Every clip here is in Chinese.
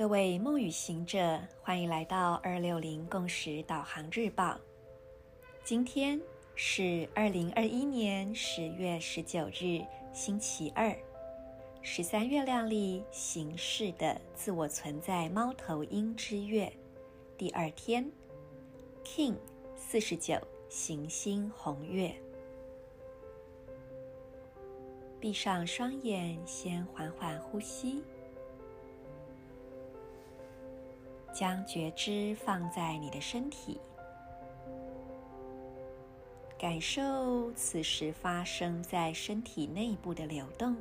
各位梦与行者，欢迎来到二六零共识导航日报。今天是二零二一年十月十九日，星期二，十三月亮历形势的自我存在猫头鹰之月第二天，King 四十九行星红月。闭上双眼，先缓缓呼吸。将觉知放在你的身体，感受此时发生在身体内部的流动。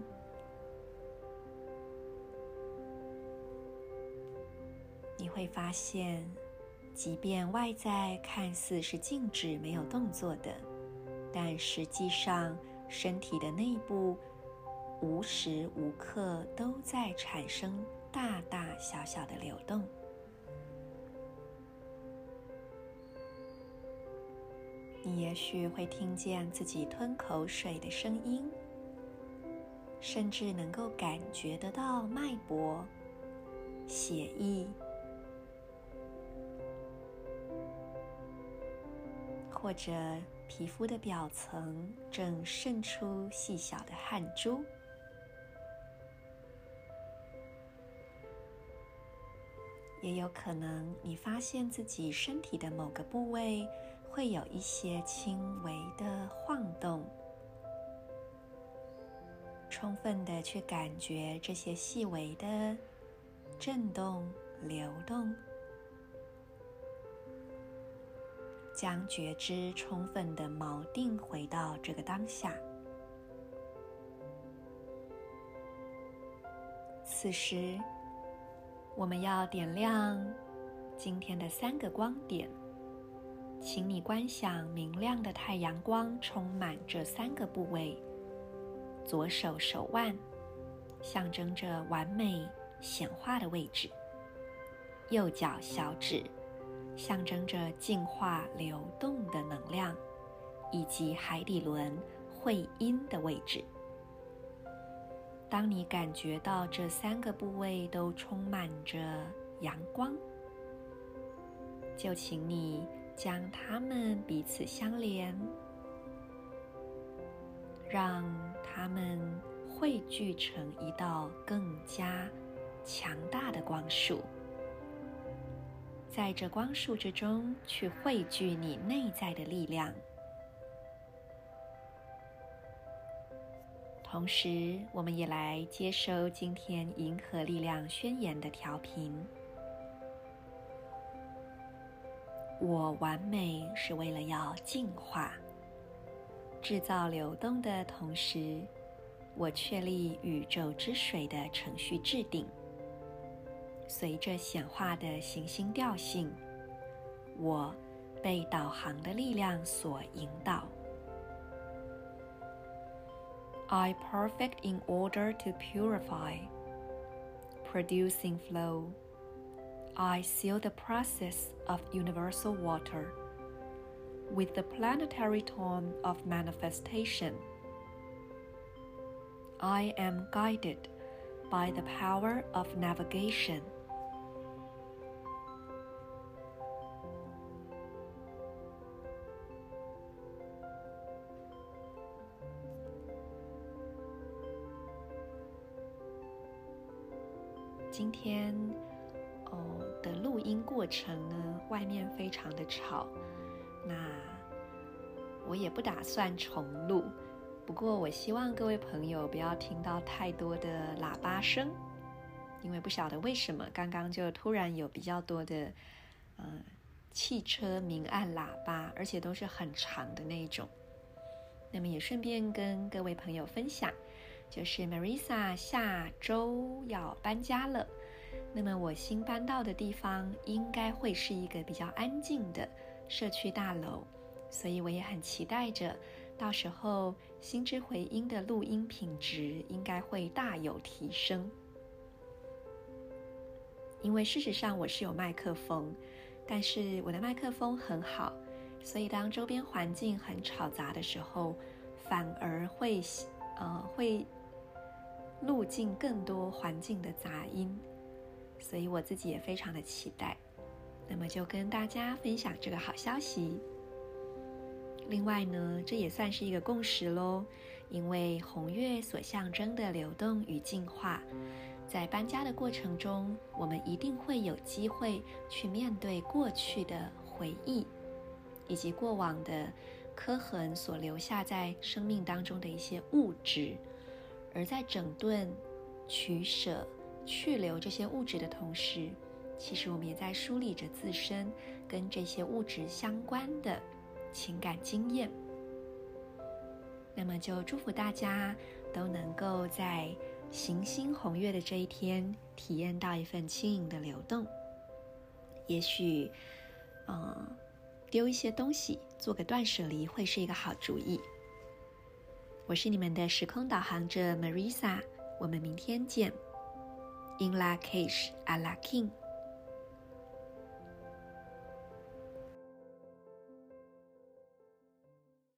你会发现，即便外在看似是静止没有动作的，但实际上身体的内部无时无刻都在产生大大小小的流动。你也许会听见自己吞口水的声音，甚至能够感觉得到脉搏、血液，或者皮肤的表层正渗出细小的汗珠。也有可能你发现自己身体的某个部位。会有一些轻微的晃动，充分的去感觉这些细微的震动、流动，将觉知充分的锚定回到这个当下。此时，我们要点亮今天的三个光点。请你观想明亮的太阳光充满这三个部位：左手手腕，象征着完美显化的位置；右脚小指，象征着净化流动的能量；以及海底轮会阴的位置。当你感觉到这三个部位都充满着阳光，就请你。将它们彼此相连，让它们汇聚成一道更加强大的光束，在这光束之中去汇聚你内在的力量。同时，我们也来接收今天银河力量宣言的调频。我完美是为了要净化、制造流动的同时，我确立宇宙之水的程序制定。随着显化的行星调性，我被导航的力量所引导。I perfect in order to purify, producing flow. I seal the process of universal water with the planetary tone of manifestation. I am guided by the power of navigation. 音过程呢，外面非常的吵，那我也不打算重录。不过我希望各位朋友不要听到太多的喇叭声，因为不晓得为什么刚刚就突然有比较多的呃汽车明暗喇叭，而且都是很长的那一种。那么也顺便跟各位朋友分享，就是 Marisa 下周要搬家了。那么我新搬到的地方应该会是一个比较安静的社区大楼，所以我也很期待着，到时候心之回音的录音品质应该会大有提升。因为事实上我是有麦克风，但是我的麦克风很好，所以当周边环境很吵杂的时候，反而会呃会录进更多环境的杂音。所以我自己也非常的期待。那么就跟大家分享这个好消息。另外呢，这也算是一个共识喽，因为红月所象征的流动与进化，在搬家的过程中，我们一定会有机会去面对过去的回忆，以及过往的刻痕所留下在生命当中的一些物质，而在整顿、取舍、去留这些物质的同时，其实我们也在梳理着自身跟这些物质相关的。情感经验，那么就祝福大家都能够在行星红月的这一天体验到一份轻盈的流动。也许，嗯，丢一些东西，做个断舍离，会是一个好主意。我是你们的时空导航者 Marisa，我们明天见。in La Cage à la King